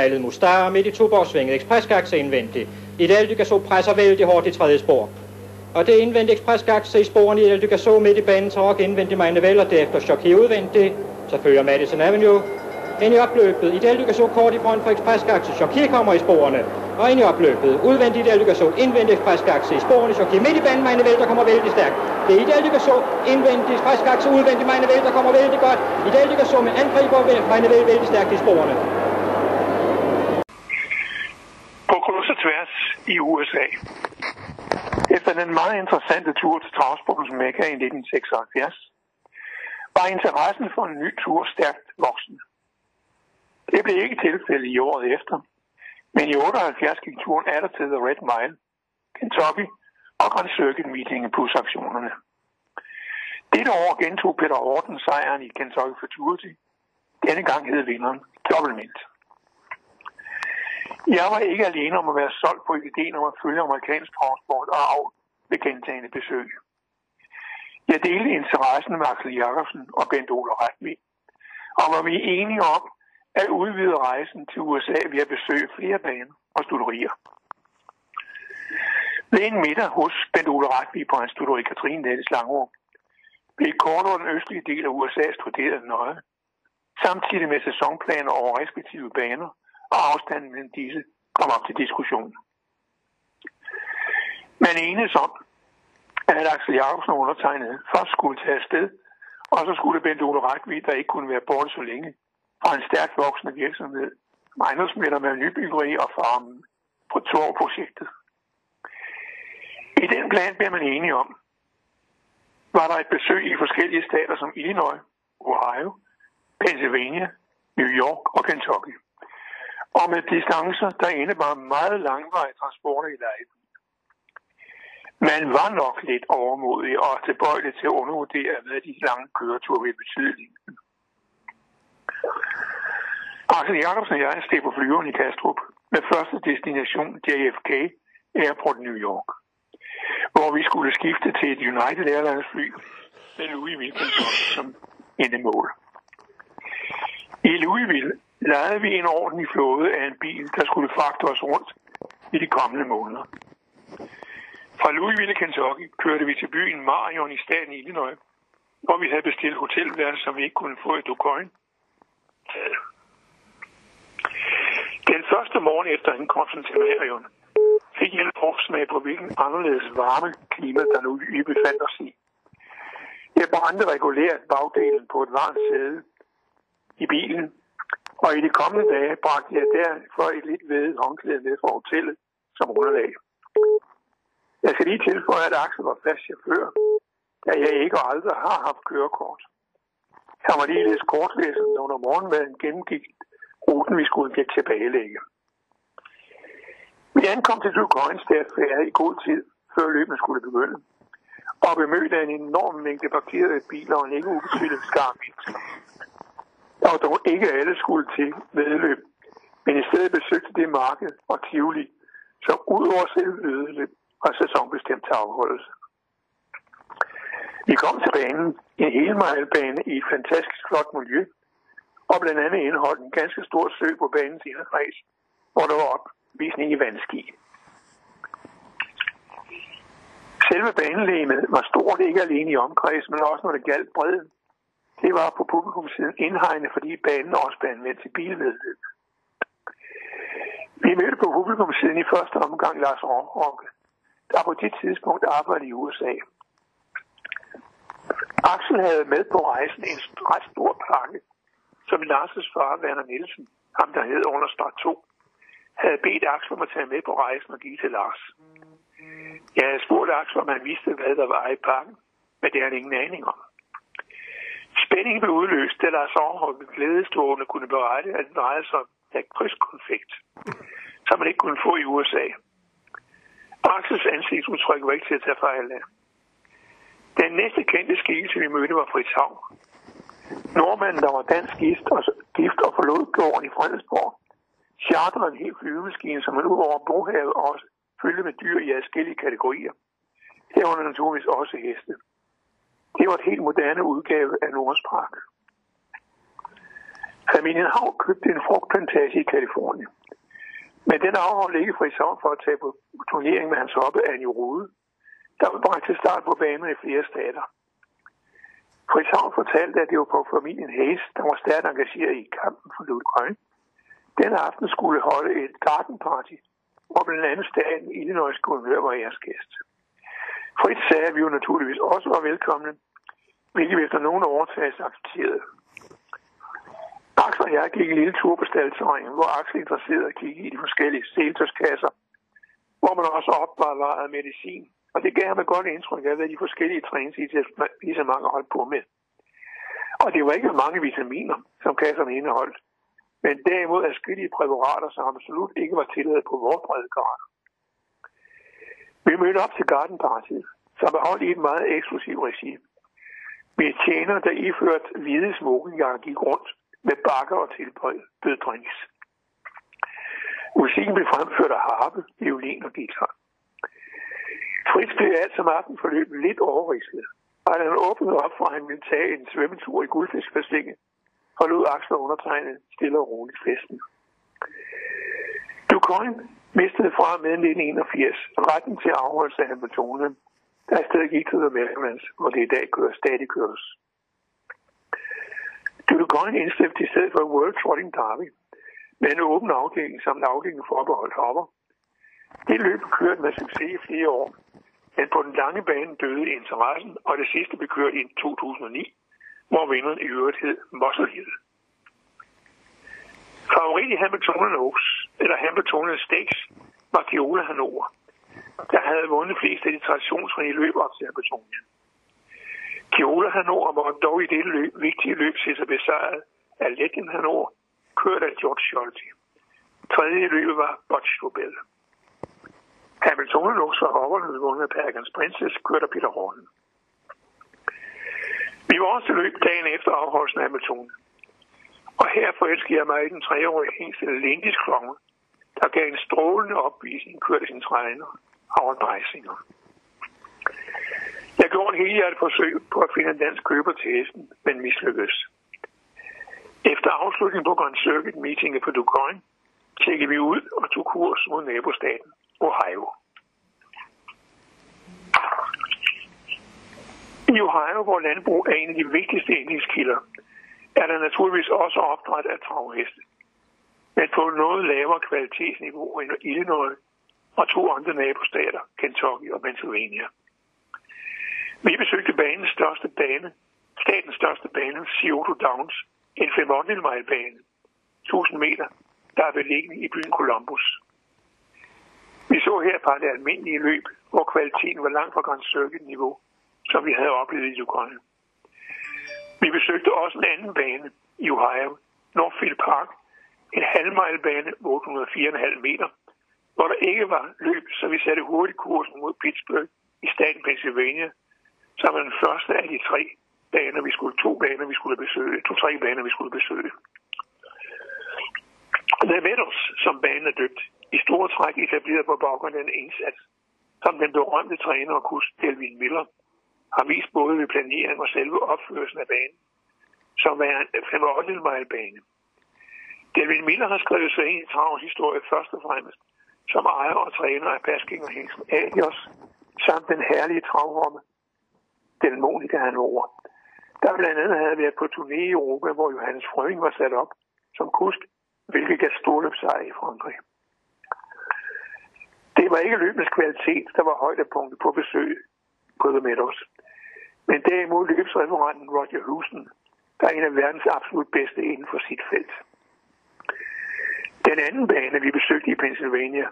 malet Mustar midt i Tuborgsvinget ekspresgakse indvendigt. I det Aldygasso presser vældig hårdt i tredje spor. Og det indvendige ekspresgakse i sporene i Aldygasso midt i banen tråk indvendigt Meine Vel og derefter Chocky udvendigt. Så følger Madison Avenue ind i opløbet. I det Aldygasso kort i front for ekspresgakse. Chocky kommer i sporene og ind i opløbet. Udvendigt i Aldygasso, indvendigt ekspresgakse i sporene. Chocky midt i banen Meine Vel, der kommer vældig stærkt. Det er i det Aldygasso, indvendigt ekspresgakse, udvendigt Meine Vel, der kommer vældig godt. I det Aldygasso med angriber Meine Vel vældig stærkt i sporene. på kryds og tværs i USA. Efter den meget interessante tur til Travsportens Mekka i 1976, var interessen for en ny tur stærkt voksende. Det blev ikke tilfældet i året efter, men i 78 gik turen atter til The Red Mile, Kentucky og Grand Circuit Meeting plus aktionerne. Dette år gentog Peter Horton sejren i Kentucky Futurity. Denne gang hed vinderen Doublemint. Jeg var ikke alene om at være solgt på ideen om at følge amerikansk transport og af ved gentagende besøg. Jeg delte interessen med Axel Jacobsen og Bent Ole Retvi, og var vi enige om at udvide rejsen til USA ved at besøge flere baner og studerier. Ved en middag hos Bent Ole Retvi på hans studeri Katrine Niels Langrum blev kort over den østlige del af USA studeret nøje, samtidig med sæsonplaner over respektive baner og afstanden mellem disse kom op til diskussion. Man enes om, at Axel Jacobsen undertegnede først skulle tage afsted, og så skulle Bent Ole Rækvig, der ikke kunne være borte så længe, fra en stærkt voksende virksomhed, ejendomsmætter med nybyggeri og farmen på Torv-projektet. I den plan bliver man enige om, var der et besøg i forskellige stater som Illinois, Ohio, Pennsylvania, New York og Kentucky og med distancer, der indebar meget langvej transporter i leje. Man var nok lidt overmodig og tilbøjelig til at undervurdere, hvad de lange køreture ville betyde. Axel Jacobsen og jeg steg på flyveren i Kastrup med første destination JFK Airport New York, hvor vi skulle skifte til et United Airlines fly med Louisville som endemål. I Louisville lejede vi en ordentlig flåde af en bil, der skulle fragte os rundt i de kommende måneder. Fra Louisville, Kentucky, kørte vi til byen Marion i staten Illinois, hvor vi havde bestilt hotelværelse, som vi ikke kunne få i DuCoin. Den første morgen efter ankomsten til Marion fik jeg en forsmag på, hvilken anderledes varme klima, der nu vi befandt os i. Jeg brændte regulært bagdelen på et varmt sæde i bilen, og i de kommende dage bragte jeg derfor et lidt vedet håndklæde med fra hotellet som underlag. Jeg skal lige tilføje, at Axel var fast chauffør, da jeg ikke og aldrig har haft kørekort. Han var lige lidt kortlæsende under morgenmaden gennemgik ruten, vi skulle tilbagelægge. Vi ankom til Ducoinstad færdig i god tid, før løbet skulle begynde, og bemødte en enorm mængde parkerede biler og en ikke ubetydelig skar og dog ikke alle skulle til vedløb, men i stedet besøgte det marked og Tivoli, som udover selve vedløb var sæsonbestemt til afholdelse. Vi kom til banen, en helmejlbane i et fantastisk flot miljø, og blandt andet indeholdt en ganske stor sø på banens inderkreds, hvor der var opvisning i vandski. Selve banelæmet var stort ikke alene i omkreds, men også når det galt bredden. Det var på publikumsiden indhegnet, fordi banen også blev anvendt til bilvedløb. Vi mødte på publikumsiden i første omgang Lars Råke, der på det tidspunkt arbejdede i USA. Axel havde med på rejsen en ret stor pakke, som Lars' far, Werner Nielsen, ham der hed under start 2, havde bedt Axel om at tage med på rejsen og give til Lars. Jeg havde spurgt Axel, om han vidste, hvad der var i pakken, men det havde han ingen aning om. Spændingen blev udløst, da Lars Aarhus med glædestående kunne berette, at det drejede sig om krydskonflikt som man ikke kunne få i USA. Axels ansigtsudtryk var ikke til at tage fejl af. Den næste kendte skikkelse, vi mødte, var Fritz Havn. Nordmanden, der var dansk gift og, gift og forlod gården i Fredensborg, charterede en helt flyvemaskine, som man udover brohavet også fyldte med dyr i adskillige kategorier. Herunder naturligvis også heste. Det var et helt moderne udgave af Nords Park. Familien Hav købte en frugtplantage i Kalifornien. Men den afholdt ikke Frisavn for at tage på turnering med hans hoppe Annie Rude, der var bragt til start på banen i flere stater. Frisavn fortalte, at det var på familien Hayes, der var stærkt engageret i kampen for Ludgrøn. Den aften skulle holde et garden party, hvor blandt andet staten Illinois guvernør var æresgæst. Fritz sagde, at vi jo naturligvis også var velkomne, hvilket vi efter nogen overtagelse accepterede. Axel og jeg gik en lille tur på staldterrænen, hvor Axel interesserede at kigge i de forskellige seltøjskasser, hvor man også opbevarede medicin. Og det gav ham et godt indtryk af, hvad de forskellige træningsetablissementer holdt på med. Og det var ikke mange vitaminer, som kasserne indeholdt, men derimod skridtige præparater, som absolut ikke var tilladet på vores breddegrad. Vi mødte op til Garden Party, som er holdt i et meget eksklusivt regi. Vi tjener, der iført hvide smokingjakker gik rundt med bakker og tilbød drinks. Musikken blev fremført af harpe, violin og guitar. Fritz blev alt som aften forløb lidt overrisket, og han åbnede op for, at han ville tage en svømmetur i guldfiskbassinet, og lod Axel undertegne stille og roligt festen. Ducoin mistede fra med 1981 retten til afholdelse af Hamiltonen, der er stadig gik til Americans, hvor det i dag kører, stadig køres. Ducoin indstiftet i stedet for World Trotting Derby med en åben afdeling samt afdeling forbeholdt hopper. Det løb kørte med succes i flere år, men på den lange bane døde interessen, og det sidste blev kørt i 2009, hvor vinderen i øvrigt hed Muscle Favorit i Hamilton Oaks, eller Hamiltonen Stakes, Guardiola Kiola Hanover, der havde vundet flest af de traditionsrige løb op til Hamiltonien. Kiola Hanover var dog i det løb, vigtige løb til sig besejret af Legend Hanover, kørt af George Scholti. Tredje løb var Butch Rubel. Hamilton Lux var hopperne vundet af Perkins Princess, kørt af Peter Horn. Vi var også løb dagen efter afholdelsen af Hamilton. Og her forelsker jeg mig i den treårige hængste Lindis Klonge, der gav en strålende opvisning, kørte sin træner, Howard Dreisinger. Jeg gjorde en helhjertet forsøg på at finde en dansk køber til hesten, men mislykkedes. Efter afslutningen på Grand Circuit meetinget på Ducoin, tjekkede vi ud og tog kurs mod nabostaten, Ohio. I Ohio, hvor landbrug er en af de vigtigste indlægskilder, er der naturligvis også opdræt af travheste, men på noget lavere kvalitetsniveau end Illinois og to andre nabostater, Kentucky og Pennsylvania. Vi besøgte banens største bane, statens største bane, Scioto Downs, en 500 mile bane, 1000 meter, der er beliggende i byen Columbus. Vi så her par det almindelige løb, hvor kvaliteten var langt fra Grand Circuit-niveau, som vi havde oplevet i Yukon. Vi besøgte også en anden bane i Ohio, Northfield Park, en halvmejlbane, 804,5 meter, hvor der ikke var løb, så vi satte hurtigt kursen mod Pittsburgh i staten Pennsylvania, som var den første af de tre baner, vi skulle, to baner, vi skulle besøge, to-tre baner, vi skulle besøge. The Meadows, som banen er døbt, i store træk etableret på baggrund af en indsats, som den berømte træner og kus Delvin Miller har vist både ved planering og selve opførelsen af banen, som er en 85 mile bane. David Miller har skrevet sig en travl historie først og fremmest som ejer og træner af Pasking og Hengsen samt den herlige travhoppe, den Monika Hanover, der blandt andet havde været på turné i Europa, hvor Johannes Frøing var sat op som kusk, hvilket gav storløbsejr i Frankrig. Det var ikke løbens kvalitet, der var højdepunktet på besøg på The Meadows. Men derimod løbsreferenten Roger Houston, der er en af verdens absolut bedste inden for sit felt. Den anden bane, vi besøgte i Pennsylvania,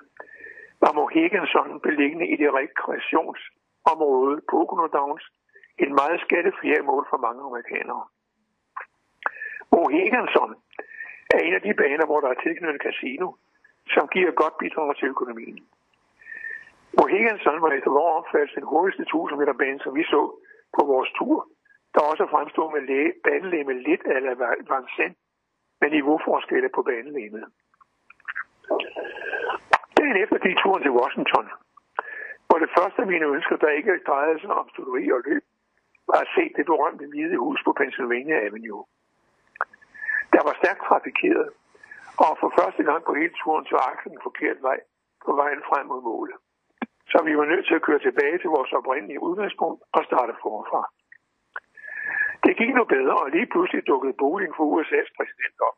var Moheganson beliggende i det rekreationsområde Pocono Downs, en meget skattefri mål for mange amerikanere. Moheganson er en af de baner, hvor der er tilknyttet casino, som giver godt bidrag til økonomien. Moheganson var efter vores opfattelse den hurtigste 1000 meter bane, som vi så på vores tur, der også fremstod med læge, med lidt eller Vincennes med niveauforskelle på banelæmet. Dagen efter gik turen til Washington, hvor det første af mine ønsker, der ikke drejede sig om studeri og løb, var at se det berømte hvide hus på Pennsylvania Avenue. Der var stærkt trafikeret, og for første gang på hele turen til aksen en forkert vej på vejen frem mod målet. Så vi var nødt til at køre tilbage til vores oprindelige udgangspunkt og starte forfra. Det gik nu bedre, og lige pludselig dukkede bowling for USA's præsident op.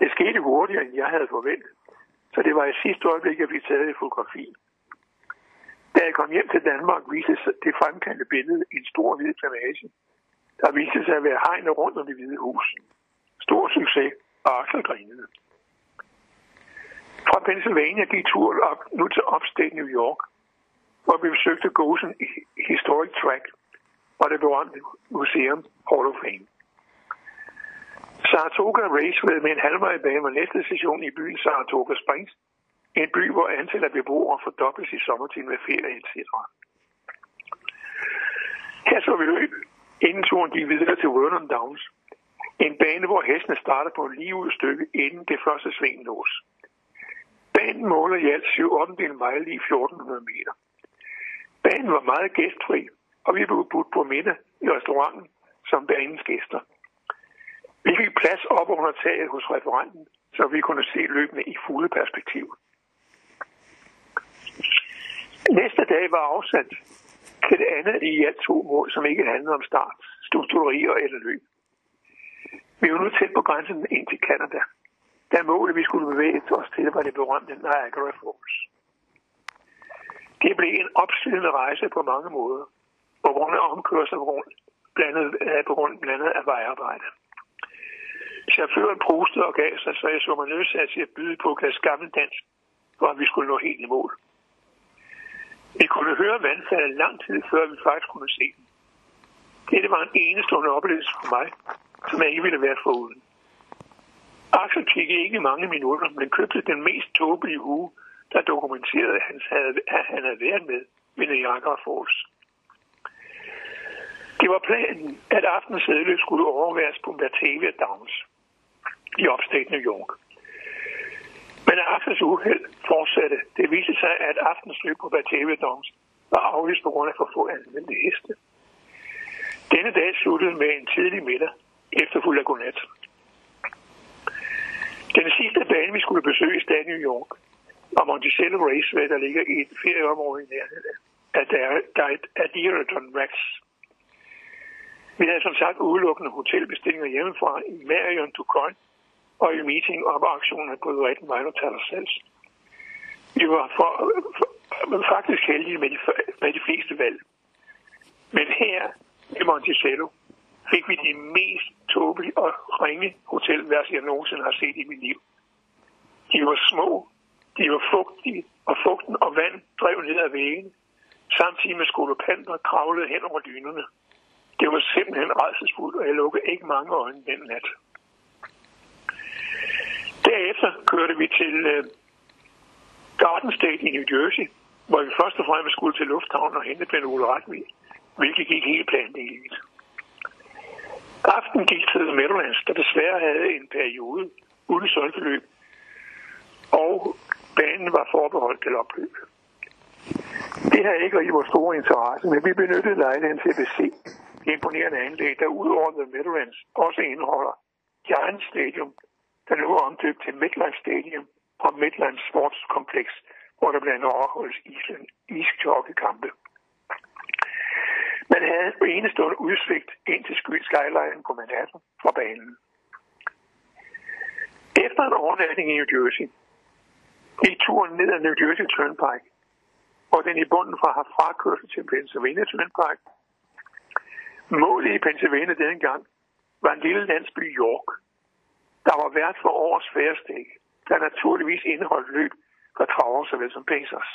Det skete hurtigere, end jeg havde forventet, så det var i sidste øjeblik, jeg fik taget i fotografi. Da jeg kom hjem til Danmark, viste det fremkaldte billede en stor hvid plamage, der viste sig at være hegnet rundt om det hvide hus. Stor succes, og Axel grinede. Fra Pennsylvania gik turen op nu til upstate New York, hvor vi besøgte Gosen Historic Track og det berømte museum Hall of Fame. Saratoga Raceway med en halvvej bane var næste station i byen Saratoga Springs, en by, hvor antallet af beboere fordobles i sommertiden med ferie etc. Her så vi løb, inden turen gik videre til Vernon Downs, en bane, hvor hestene starter på lige ud stykke, inden det første sving nås. Banen måler i alt 7 8 mile i 1400 meter. Banen var meget gæstfri, og vi blev budt på middag i restauranten som banens gæster. Vi fik plads op under taget hos referenten, så vi kunne se løbende i fulde perspektiv. Næste dag var afsat til det andet i alt to mål, som ikke handlede om start, strukturerier eller løb. Vi var nu tæt på grænsen ind til Canada. Da målet, vi skulle bevæge os til, var det berømte Niagara Falls. Det blev en opslidende rejse på mange måder, på grund af omkørsel på grund, blandet, øh, på grund blandet af vejarbejde. Chaufføren prustede og gav sig, så jeg så mig nødsat til at byde på kasse dans, for at vi skulle nå helt i mål. Vi kunne høre vandfaldet lang tid, før vi faktisk kunne se den. Dette var en enestående oplevelse for mig, som jeg ikke ville være foruden. Axel kiggede ikke mange minutter, men købte den mest tåbelige hue, der dokumenterede, at han havde, at han havde været med ved Niagara Falls. Det var planen, at aftenens sædløb skulle overværes på Batavia Downs i upstate New York. Men aftens uheld fortsatte. Det viste sig, at aftens løb på Batavia Downs var aflyst på grund af for få anvendte heste. Denne dag sluttede med en tidlig middag, efterfulgt af godnat. Den sidste bane, vi skulle besøge i staten New York, var Monticello Raceway, der ligger i et ferieområde i nærheden af Deerton Rex. Vi havde som sagt udelukkende hotelbestillinger hjemmefra i Marion, Ducoin og i meeting op aktionen på The Red Minor Taller selv. Vi var for, for, for, faktisk heldige med de, med de fleste valg. Men her i Monticello fik vi de mest tåbelige og ringe hotelværelser, jeg nogensinde har set i mit liv. De var små, de var fugtige, og fugten og vand drev ned ad væggen, samtidig med skolopanter kravlede hen over dynerne. Det var simpelthen redselsfuldt, og jeg lukkede ikke mange øjne den nat. Derefter kørte vi til øh, Garden State i New Jersey, hvor vi først og fremmest skulle til lufthavnen og hente Ben Ole Retvig, hvilket gik helt planlægget. Aften gik til Meadowlands, der desværre havde en periode uden solgeløb, og banen var forbeholdt til opløb. Det har ikke rigtig vores store interesse, men vi benyttede lejligheden til at bese det imponerende anlæg, der udover The Meadowlands også indeholder Giant Stadium, der nu er omdøbt til Midland Stadium og Midland Sports Complex, hvor der blandt andet overholdes ishockeykampe. Man havde på enestående udsigt ind til skyline på Manhattan fra banen. Efter en overnatning i New Jersey, gik turen ned ad New Jersey Turnpike, og den i bunden fra har frakørsel til Pennsylvania Turnpike. Målet i Pennsylvania denne gang var en lille landsby York, der var vært for årets færdstik, der naturligvis indeholdt løb for traver såvel som Pacers.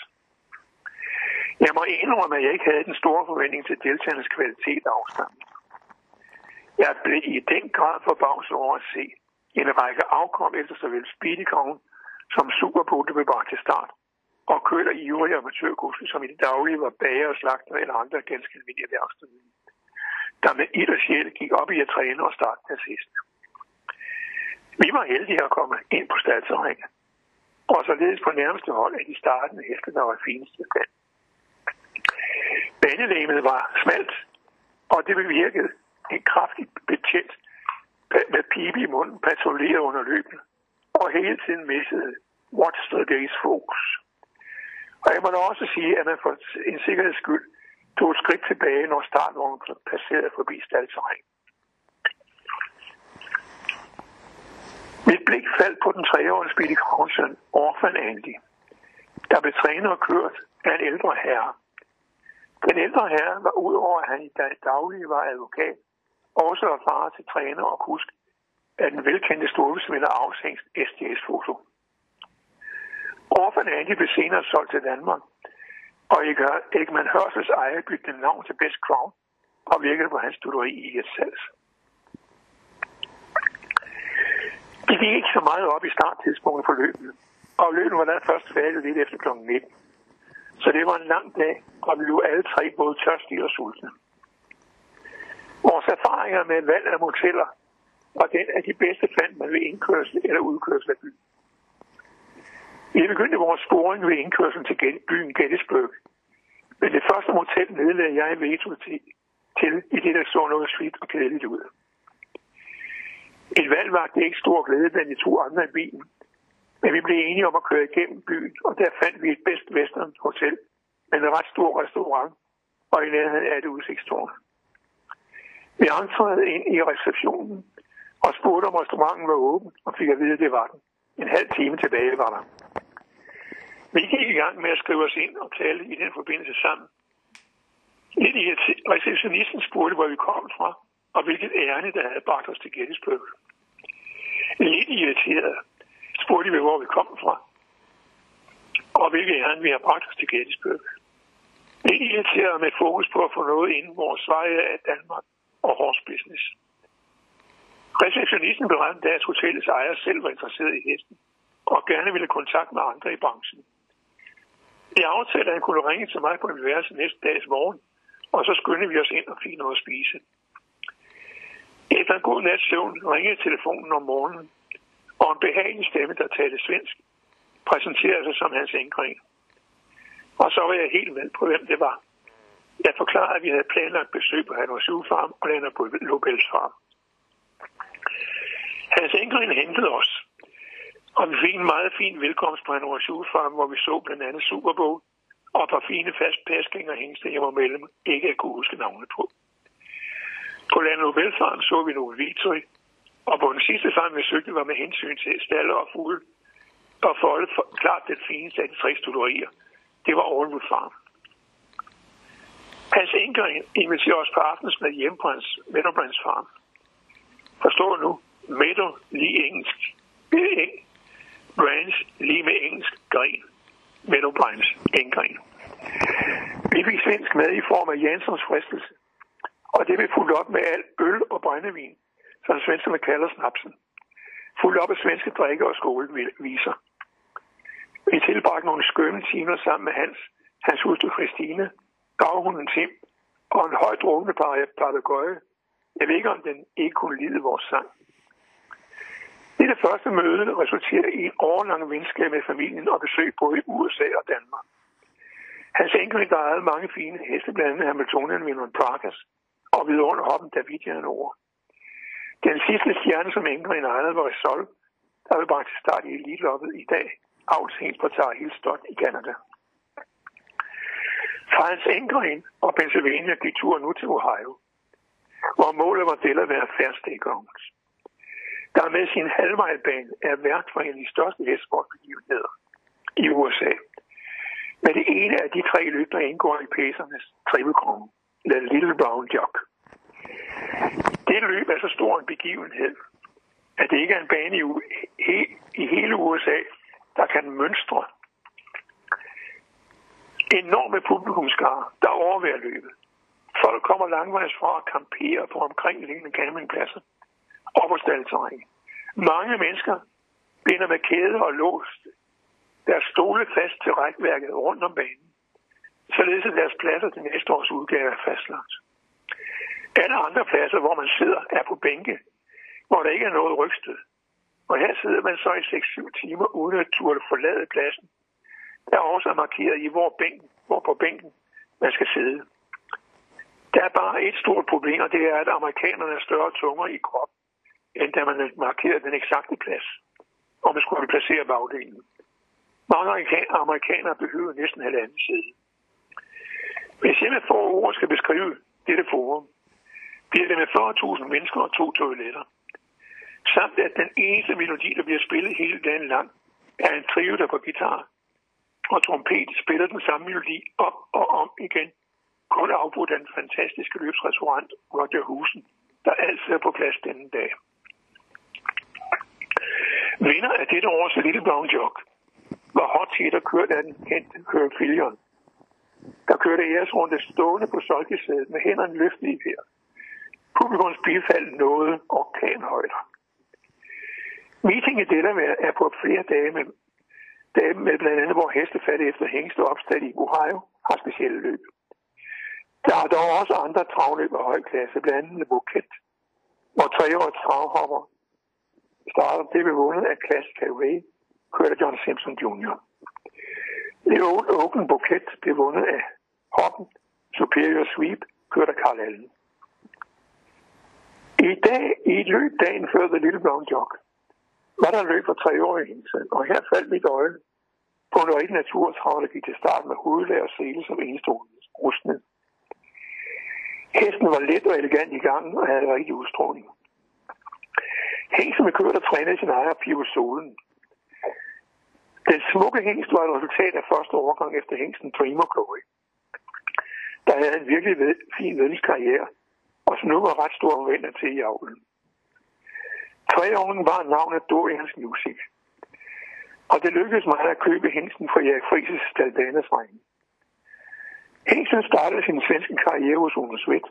Jeg må indrømme, at jeg ikke havde den store forventning til deltagernes kvalitet og afstand. Jeg blev i den grad forbavset over at se en række afkom efter såvel Speedykongen som Superbowl blev bragt til start, og kørt af ivrige amatørkuske, som i det daglige var bager og slagter eller andre ganske almindelige værksteder, der med et og sjæl gik op i at træne og starte til sidst. Vi var heldige at komme ind på stadterrænet, og således på nærmeste hold af de startende heste, der var fineste stand. Banelæmet var smalt, og det bevirkede en kraftigt betjent med pibe i munden patruljerede under løbet og hele tiden missede What's the Days folks. Og jeg må da også sige, at man for en sikkerheds skyld tog et skridt tilbage, når startvognen passerede forbi staldterræn. Blik faldt på den treårige Speedy Kravsøn, Orphan Andy, der blev trænet og kørt af en ældre herre. Den ældre herre var udover, at han i daglig var advokat, også var far til træner og kusk af den velkendte storhedsvinder Afshængst STS-foto. Orphan Andy blev senere solgt til Danmark, og Ekman Hørsels ejer bytte navn til Best Crown og virkede på hans studeri i et salg. Det gik ikke så meget op i starttidspunktet for løbet, og løbet var da først færdig lidt efter kl. 19. Så det var en lang dag, og vi blev alle tre både tørstige og sultne. Vores erfaringer med valg af moteller var den af de bedste fandt man ved indkørsel eller udkørsel af byen. Vi begyndte vores sporing ved indkørselen til byen Gettysburg. Men det første motel nedlagde jeg veto til, til i det, der så noget slidt og kedeligt ud. Et valg var det ikke stor glæde blandt de to andre i bilen, men vi blev enige om at køre igennem byen, og der fandt vi et Best Western Hotel med en ret stor restaurant og i nærheden af et udsigtstårn. Vi entrede ind i receptionen og spurgte, om restauranten var åben, og fik at vide, at det var den. En halv time tilbage var der. Vi gik i gang med at skrive os ind og tale i den forbindelse sammen. Lidt i receptionisten spurgte, hvor vi kom fra, og hvilket ærne, der havde bragt os til Gettysburg. Lidt irriteret spurgte vi, hvor vi kom fra, og hvilket ærne vi har bragt os til Gettysburg. Lidt irriteret med fokus på at få noget inden vores veje af Danmark og horse business. Receptionisten beregnede, at hotellets ejer selv var interesseret i hesten, og gerne ville kontakte med andre i branchen. Jeg aftalte, at han kunne ringe til mig på en værelse næste dags morgen, og så skyndte vi os ind og fik noget at spise. Efter en god nats søvn ringede telefonen om morgenen, og en behagelig stemme, der talte svensk, præsenterede sig som hans enkring. Og så var jeg helt med på, hvem det var. Jeg forklarede, at vi havde planlagt besøg på Hanvers Farm og lander på Lobels Farm. Hans enkring hentede os, og vi fik en meget fin velkomst på Hanvers Farm, hvor vi så blandt andet Superbog og et par fine fast paskænger hængste, jeg må mellem ikke at kunne huske navnet på. På Lando så vi nogle Victory, og på den sidste farm, vi søgte, var med hensyn til stalle og fugle, og folde for, klart den fineste af de tre studerier. Det var Allwood Farm. Hans enker inviterer os på aftensmad hjemme på hans Meadowbrands farm. Forstår nu? Meadow lige engelsk. Øh, eng. Brands lige med engelsk gren. Meadowbrands engren. Vi fik svensk med i form af Jansons fristelse. Og det blev fuldt op med alt øl og brændevin, som svenskerne kalder snapsen. Fuldt op af svenske drikke og skoleviser. Vi tilbragte nogle skønne timer sammen med Hans, hans hustru Christine, gravhunden Tim og en højt drukne papegøje. Jeg ved ikke, om den ikke kunne lide vores sang. Det det første møde resulterede i en årlang venskab med familien og besøg både i USA og Danmark. Hans enkelte der ejede mange fine heste, blandt andet Hamiltonian Vinon Parkers og vidunder hoppen Davidian over. Den sidste stjerne, som Ingrid ejede, var Sol, der vil bragt til start i elitloppet i dag, afshængt på Tar Hill i Canada. Frans Ingrid og Pennsylvania gik turen nu til Ohio, hvor målet var at være Fair Grounds. Der med sin halvvejbane er vært for en af de største hestsportbegivenheder i USA. Men det ene af de tre løb, der indgår i Pacernes Triple The Little Brown Jog. Det løb er så stor en begivenhed, at det ikke er en bane i, i hele USA, der kan mønstre enorme publikumskare, der overværer løbet. Folk kommer langvejs fra at kampere på omkringliggende campingpladser og på staldterræn. Mange mennesker binder med kæde og låst deres stole fast til rækværket rundt om banen, således at deres pladser til næste års udgave er fastlagt. Alle andre pladser, hvor man sidder, er på bænke, hvor der ikke er noget rygstød. Og her sidder man så i 6-7 timer uden at turde forlade pladsen. Der er også markeret i, hvor, bænken, hvor på bænken man skal sidde. Der er bare et stort problem, og det er, at amerikanerne er større tunger i krop end da man markerede den eksakte plads, og man skulle placere bagdelen. Mange amerikanere behøver næsten halvanden side. Hvis jeg med få ord skal beskrive dette forum, bliver det med 40.000 mennesker og to toiletter. Samt at den eneste melodi, der bliver spillet hele dagen lang, er en trio, der på guitar og trompet spiller den samme melodi op og om igen. Kun afbrudt den fantastiske løbsrestaurant Roger Husen, der altid er på plads denne dag. Vinder af dette års Lille Brown Jog var hot hitter kørt af den kendte Kirk Fillion, der kørte æresrunde stående på solkesædet med hænderne løftet i her. Publikums bifald nåede orkanhøjder. Meeting i Delaware er på flere dage med, dage med blandt andet, hvor hestefald efter hængste opstand i Ohio har specielle løb. Der er dog også andre travløb af høj klasse, blandt andet Buket, hvor treårets travhopper starter det blev vundet af Classic Ray, kørte John Simpson Jr. Leon Open Buket blev vundet af Hoppen, Superior Sweep, kørte af Carl Allen. I dag, i et løb dagen før The Little Brown Jog, var der løb for tre år i og her faldt mit øje på en rigtig naturtrav, der gik til start med hovedlag og sele som enestående rustning. Hesten var let og elegant i gangen og havde rigtig udstråling. Hængst med kørt og trænede sin ejer Pio Solen. Den smukke hængst var et resultat af første overgang efter hængsten Dreamer Glory, der havde en virkelig ved, fin vedelskarriere, og som nu var ret stor forventer til i avlen. Treåringen var navnet Dorians Music, og det lykkedes mig at købe hængsten fra Erik Frises Staldanas regning. Hængsten startede sin svenske karriere hos Uno Swift,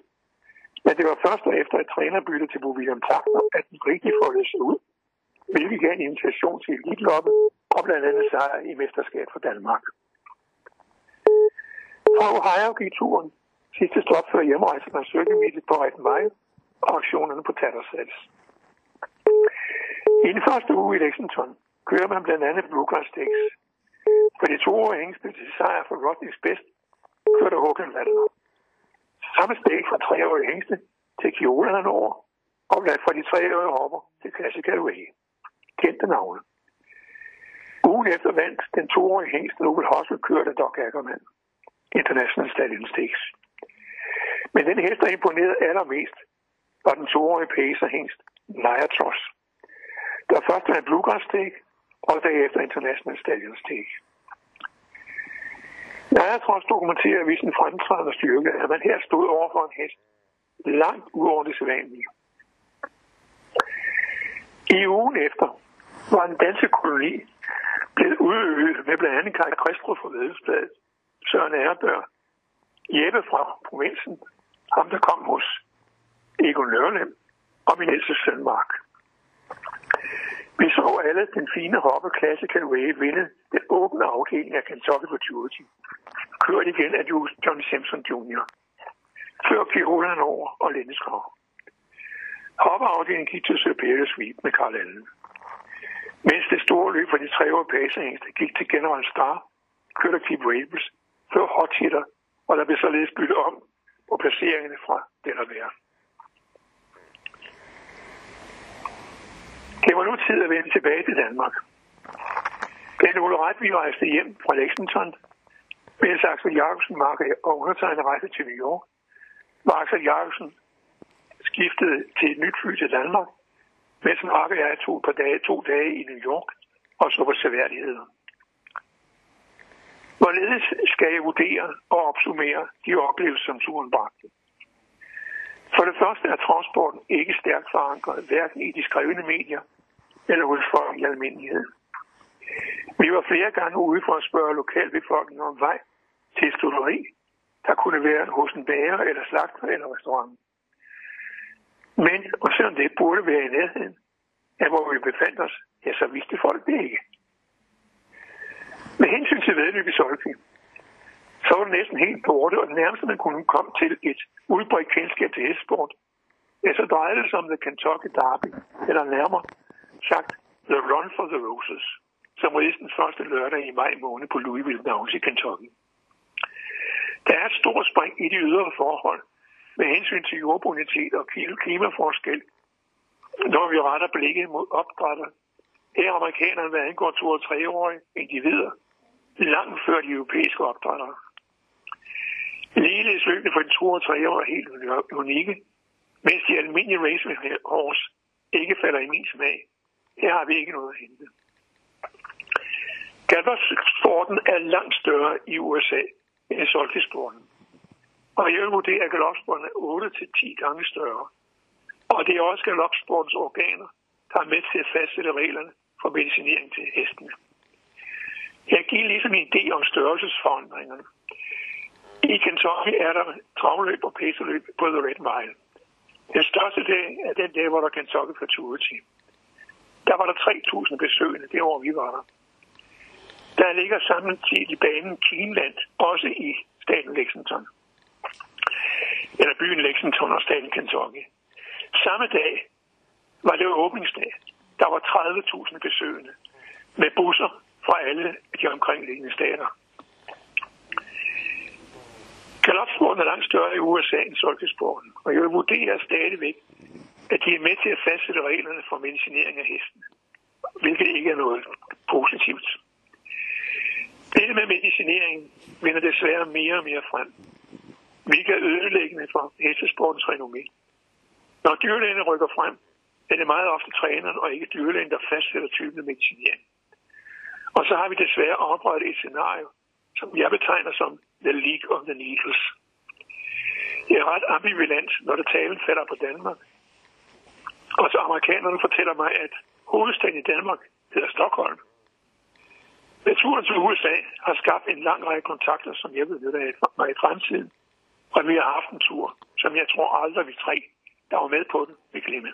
men det var først efter et trænerbytte til Bo William Takner, at den rigtig foldede sig ud, hvilket gav en invitation til elitloppet og blandt andet sejr i mesterskab for Danmark på Ohio-turen. sidste stop før hjemrejse var Søkkemiddel på Rettenvej og aktionerne på Tattersals. I den første uge i Lexington kører man blandt andet Bluegrass Stakes. For de to år hængste til sejr for Rodneys bedst, kørte Håkan Valdner. Samme stik fra treårige hængste til Kiolan over, og blandt fra de treårige hopper til Classical Way. Kendte navne. Ugen efter vandt den toårige hængste Nobel Hossel kørte Doc Ackermann. International Statistics. Stakes. Men den hest, der imponerede allermest, var den toårige pacer hængst, Nia Tross. Der først var en Bluegrass Stake, og derefter International Stallion Stake. Naya Tross dokumenterer ved sin fremtrædende styrke, at man her stod over for en hest langt ud over det sædvanlige. I ugen efter var en dansk koloni blevet udøvet med blandt andet Karl Kristrup fra Vedelsbladet, Søren Erbør, Jeppe fra provinsen, ham der kom hos Egon Nørlem og min ældste søn Mark. Vi så alle den fine hoppe Classical Way vinde den åbne afdeling af Kentucky Futurity. Kørt igen af John Simpson Jr. Før Pirolan over og Lindeskov. Hoppeafdelingen gik til Superior Sweep med Carl Allen. Mens det store løb for de tre år pasehængste gik til General Star, kørte Keep Rables før hot hitter, og der blev således byttet om på placeringerne fra Delaware. Det var nu tid at vende tilbage til Danmark. Den Ole Ret, vi rejste hjem fra Lexington, mens Axel Jacobsen, Mark og undertegnet rejste til New York, var Axel Jacobsen skiftede til et nyt fly til Danmark, mens Mark og jeg tog et par dage, to dage i New York og så på seværdigheder. Hvorledes skal jeg vurdere og opsummere de oplevelser, som turen bragte? For det første er transporten ikke stærkt forankret, hverken i de skrevne medier eller hos folk i almindelighed. Vi var flere gange ude for at spørge lokalbefolkningen om vej til et studeri, der kunne være hos en bager eller slagter eller restaurant. Men, og selvom det burde være i nærheden af hvor vi befandt os, ja, så vidste folk det ikke. Med hensyn til vedløb i Solby, så var det næsten helt borte, og det nærmeste man kunne komme til et udbredt kendskab til hestsport, ja, så drejede det sig om The Kentucky Derby, eller nærmere sagt The Run for the Roses, som rides den første lørdag i maj måned på Louisville Downs i Kentucky. Der er et stort spring i de ydre forhold med hensyn til jordbonitet og klimaforskel når vi retter blikket mod opdrætter, er amerikanerne, hvad angår to- og treårige individer, langt før de europæiske opdrættere. Ligeledes løbende for de to- og treårige er helt unikke, mens de almindelige race horse ikke falder i min smag. Her har vi ikke noget at hente. Galopsporten er langt større i USA end solgtesporten. Og jeg vil vurdere, at galopsporten er 8-10 gange større. Og det er også galopsportens organer, der er med til at fastsætte reglerne for medicinering til hestene. Jeg giver ligesom en idé om størrelsesforandringerne. I Kentucky er der travløb og pacerløb på The Red Mile. Den største dag er den dag, hvor der er Kentucky Futurity. Der var der 3.000 besøgende det år, vi var der. Der ligger samtidig i banen Keeneland, også i staten Lexington. Eller byen Lexington og staten Kentucky. Samme dag var det åbningsdag. Der var 30.000 besøgende med busser fra alle de omkringliggende stater. Galopsporten er langt større i USA end solgtesporten, og jeg vurderer stadigvæk, at de er med til at fastsætte reglerne for medicinering af hesten, hvilket ikke er noget positivt. Dette med medicinering vinder desværre mere og mere frem, hvilket er ødelæggende for hestesportens renommé. Når dyrlægerne rykker frem, er meget ofte træneren og ikke dyrlægen, der fastsætter typen af medicinering. Og så har vi desværre oprettet et scenario, som jeg betegner som The League of the Needles. Jeg er ret ambivalent, når det talen falder på Danmark. Og så amerikanerne fortæller mig, at hovedstaden i Danmark hedder Stockholm. Naturen til USA har skabt en lang række kontakter, som jeg vil nytte af mig i fremtiden. Og vi har haft en tur, som jeg tror aldrig vi tre, der var med på den, vil glemme.